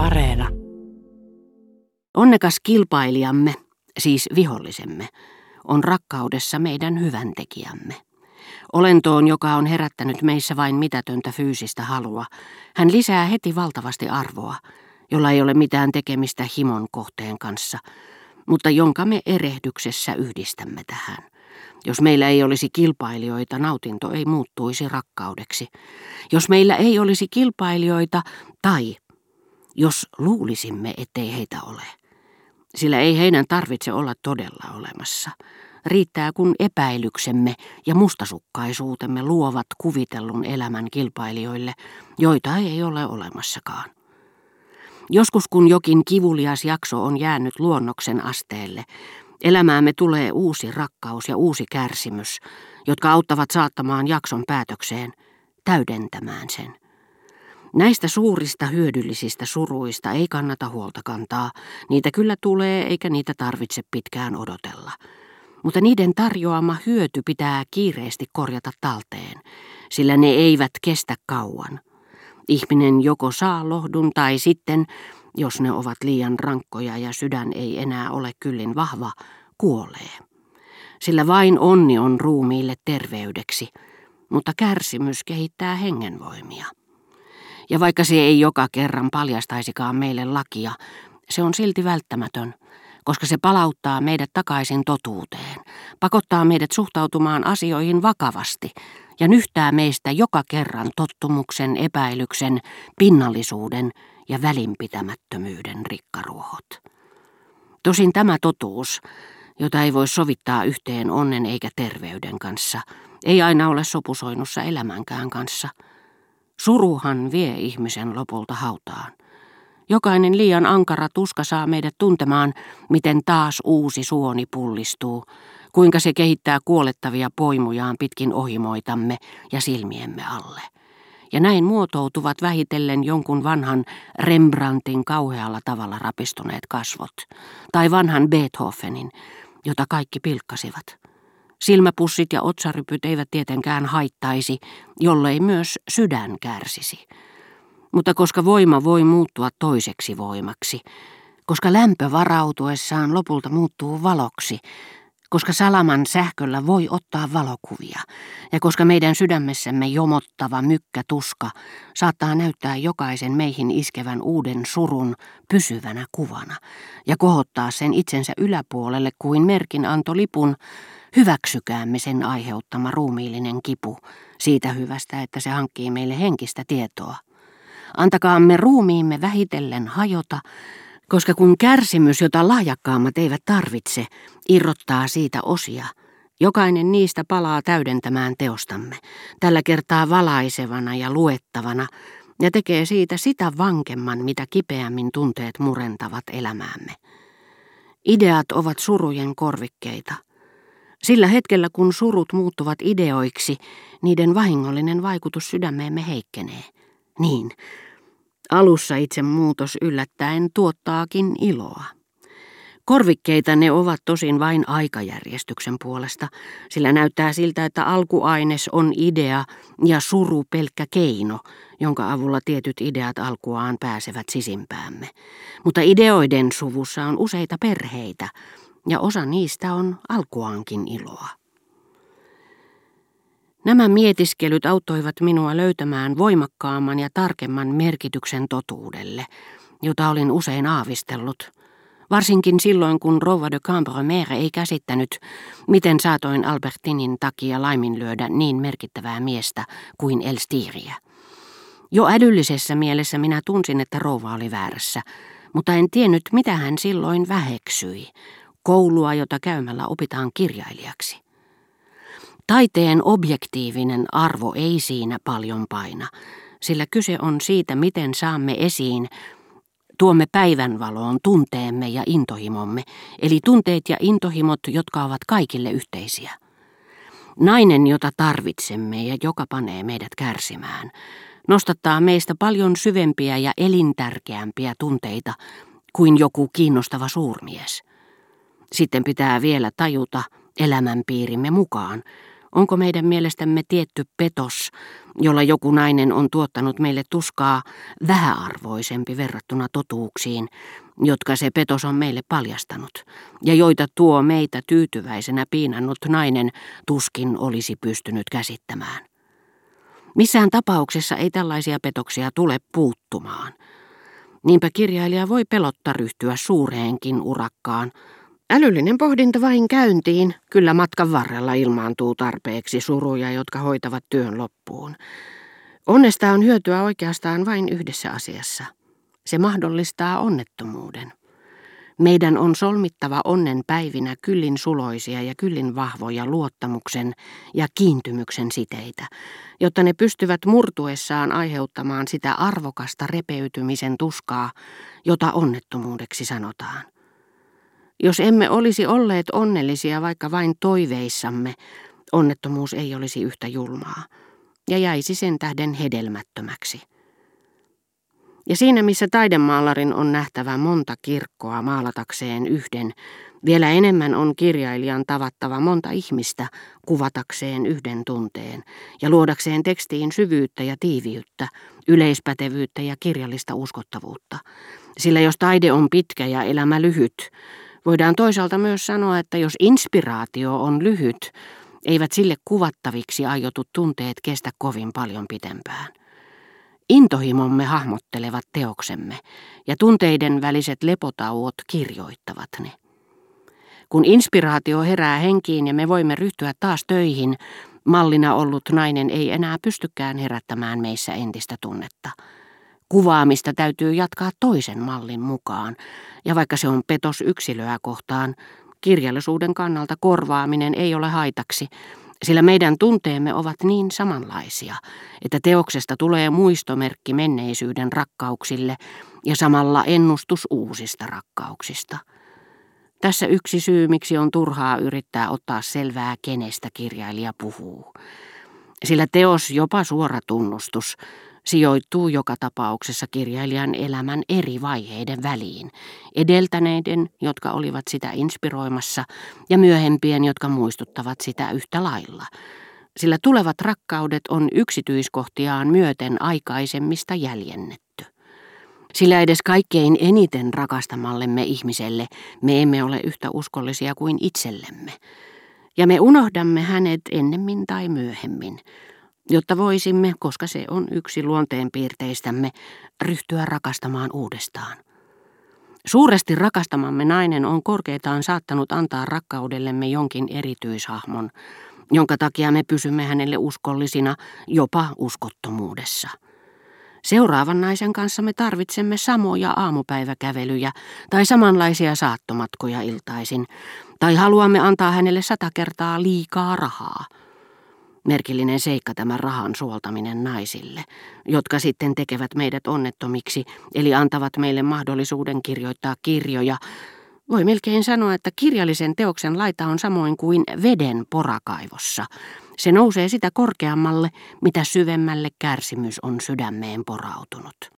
Areena. Onnekas kilpailijamme, siis vihollisemme, on rakkaudessa meidän hyväntekijämme. Olentoon, joka on herättänyt meissä vain mitätöntä fyysistä halua, hän lisää heti valtavasti arvoa, jolla ei ole mitään tekemistä himon kohteen kanssa, mutta jonka me erehdyksessä yhdistämme tähän. Jos meillä ei olisi kilpailijoita, nautinto ei muuttuisi rakkaudeksi. Jos meillä ei olisi kilpailijoita, tai jos luulisimme, ettei heitä ole. Sillä ei heidän tarvitse olla todella olemassa. Riittää, kun epäilyksemme ja mustasukkaisuutemme luovat kuvitellun elämän kilpailijoille, joita ei ole olemassakaan. Joskus kun jokin kivulias jakso on jäänyt luonnoksen asteelle, elämäämme tulee uusi rakkaus ja uusi kärsimys, jotka auttavat saattamaan jakson päätökseen, täydentämään sen. Näistä suurista hyödyllisistä suruista ei kannata huolta kantaa. Niitä kyllä tulee eikä niitä tarvitse pitkään odotella. Mutta niiden tarjoama hyöty pitää kiireesti korjata talteen, sillä ne eivät kestä kauan. Ihminen joko saa lohdun tai sitten, jos ne ovat liian rankkoja ja sydän ei enää ole kyllin vahva, kuolee. Sillä vain onni on ruumiille terveydeksi, mutta kärsimys kehittää hengenvoimia. Ja vaikka se ei joka kerran paljastaisikaan meille lakia, se on silti välttämätön, koska se palauttaa meidät takaisin totuuteen, pakottaa meidät suhtautumaan asioihin vakavasti ja nyhtää meistä joka kerran tottumuksen, epäilyksen, pinnallisuuden ja välinpitämättömyyden rikkaruohot. Tosin tämä totuus, jota ei voi sovittaa yhteen onnen eikä terveyden kanssa, ei aina ole sopusoinnussa elämänkään kanssa – Suruhan vie ihmisen lopulta hautaan. Jokainen liian ankara tuska saa meidät tuntemaan, miten taas uusi suoni pullistuu, kuinka se kehittää kuolettavia poimujaan pitkin ohimoitamme ja silmiemme alle. Ja näin muotoutuvat vähitellen jonkun vanhan Rembrandtin kauhealla tavalla rapistuneet kasvot, tai vanhan Beethovenin, jota kaikki pilkkasivat. Silmäpussit ja otsarypyt eivät tietenkään haittaisi, jollei myös sydän kärsisi. Mutta koska voima voi muuttua toiseksi voimaksi, koska lämpö varautuessaan lopulta muuttuu valoksi, koska salaman sähköllä voi ottaa valokuvia, ja koska meidän sydämessämme jomottava mykkä tuska saattaa näyttää jokaisen meihin iskevän uuden surun pysyvänä kuvana, ja kohottaa sen itsensä yläpuolelle kuin merkin antolipun, Hyväksykäämme sen aiheuttama ruumiillinen kipu siitä hyvästä, että se hankkii meille henkistä tietoa. Antakaamme ruumiimme vähitellen hajota, koska kun kärsimys, jota lahjakkaammat eivät tarvitse, irrottaa siitä osia, jokainen niistä palaa täydentämään teostamme, tällä kertaa valaisevana ja luettavana, ja tekee siitä sitä vankemman, mitä kipeämmin tunteet murentavat elämäämme. Ideat ovat surujen korvikkeita – sillä hetkellä, kun surut muuttuvat ideoiksi, niiden vahingollinen vaikutus sydämeemme heikkenee. Niin, alussa itse muutos yllättäen tuottaakin iloa. Korvikkeita ne ovat tosin vain aikajärjestyksen puolesta, sillä näyttää siltä, että alkuaines on idea ja suru pelkkä keino, jonka avulla tietyt ideat alkuaan pääsevät sisimpäämme. Mutta ideoiden suvussa on useita perheitä, ja osa niistä on alkuaankin iloa. Nämä mietiskelyt auttoivat minua löytämään voimakkaamman ja tarkemman merkityksen totuudelle, jota olin usein aavistellut, varsinkin silloin kun Rova de Cambromer ei käsittänyt, miten saatoin Albertinin takia laiminlyödä niin merkittävää miestä kuin Elstiriä. Jo ädyllisessä mielessä minä tunsin, että rouva oli väärässä, mutta en tiennyt, mitä hän silloin väheksyi, koulua, jota käymällä opitaan kirjailijaksi. Taiteen objektiivinen arvo ei siinä paljon paina, sillä kyse on siitä, miten saamme esiin tuomme päivänvaloon tunteemme ja intohimomme, eli tunteet ja intohimot, jotka ovat kaikille yhteisiä. Nainen, jota tarvitsemme ja joka panee meidät kärsimään, nostattaa meistä paljon syvempiä ja elintärkeämpiä tunteita kuin joku kiinnostava suurmies. Sitten pitää vielä tajuta elämänpiirimme mukaan, Onko meidän mielestämme tietty petos, jolla joku nainen on tuottanut meille tuskaa vähäarvoisempi verrattuna totuuksiin, jotka se petos on meille paljastanut, ja joita tuo meitä tyytyväisenä piinannut nainen tuskin olisi pystynyt käsittämään. Missään tapauksessa ei tällaisia petoksia tule puuttumaan. Niinpä kirjailija voi pelotta ryhtyä suureenkin urakkaan, Älyllinen pohdinta vain käyntiin, kyllä matkan varrella ilmaantuu tarpeeksi suruja, jotka hoitavat työn loppuun. Onnesta on hyötyä oikeastaan vain yhdessä asiassa. Se mahdollistaa onnettomuuden. Meidän on solmittava onnen päivinä kyllin suloisia ja kyllin vahvoja luottamuksen ja kiintymyksen siteitä, jotta ne pystyvät murtuessaan aiheuttamaan sitä arvokasta repeytymisen tuskaa, jota onnettomuudeksi sanotaan. Jos emme olisi olleet onnellisia vaikka vain toiveissamme, onnettomuus ei olisi yhtä julmaa ja jäisi sen tähden hedelmättömäksi. Ja siinä missä taidemaalarin on nähtävä monta kirkkoa maalatakseen yhden, vielä enemmän on kirjailijan tavattava monta ihmistä kuvatakseen yhden tunteen ja luodakseen tekstiin syvyyttä ja tiiviyttä, yleispätevyyttä ja kirjallista uskottavuutta. Sillä jos taide on pitkä ja elämä lyhyt, Voidaan toisaalta myös sanoa, että jos inspiraatio on lyhyt, eivät sille kuvattaviksi aiotut tunteet kestä kovin paljon pitempään. Intohimomme hahmottelevat teoksemme, ja tunteiden väliset lepotauot kirjoittavat ne. Kun inspiraatio herää henkiin ja me voimme ryhtyä taas töihin, mallina ollut nainen ei enää pystykään herättämään meissä entistä tunnetta. Kuvaamista täytyy jatkaa toisen mallin mukaan, ja vaikka se on petos yksilöä kohtaan, kirjallisuuden kannalta korvaaminen ei ole haitaksi, sillä meidän tunteemme ovat niin samanlaisia, että teoksesta tulee muistomerkki menneisyyden rakkauksille ja samalla ennustus uusista rakkauksista. Tässä yksi syy, miksi on turhaa yrittää ottaa selvää, kenestä kirjailija puhuu. Sillä teos, jopa suora tunnustus, sijoittuu joka tapauksessa kirjailijan elämän eri vaiheiden väliin, edeltäneiden, jotka olivat sitä inspiroimassa, ja myöhempien, jotka muistuttavat sitä yhtä lailla. Sillä tulevat rakkaudet on yksityiskohtiaan myöten aikaisemmista jäljennetty. Sillä edes kaikkein eniten rakastamallemme ihmiselle me emme ole yhtä uskollisia kuin itsellemme. Ja me unohdamme hänet ennemmin tai myöhemmin, jotta voisimme, koska se on yksi luonteenpiirteistämme, ryhtyä rakastamaan uudestaan. Suuresti rakastamamme nainen on korkeitaan saattanut antaa rakkaudellemme jonkin erityishahmon, jonka takia me pysymme hänelle uskollisina jopa uskottomuudessa. Seuraavan naisen kanssa me tarvitsemme samoja aamupäiväkävelyjä tai samanlaisia saattomatkoja iltaisin, tai haluamme antaa hänelle sata kertaa liikaa rahaa – Merkillinen seikka tämä rahan suoltaminen naisille, jotka sitten tekevät meidät onnettomiksi, eli antavat meille mahdollisuuden kirjoittaa kirjoja. Voi melkein sanoa, että kirjallisen teoksen laita on samoin kuin veden porakaivossa. Se nousee sitä korkeammalle, mitä syvemmälle kärsimys on sydämeen porautunut.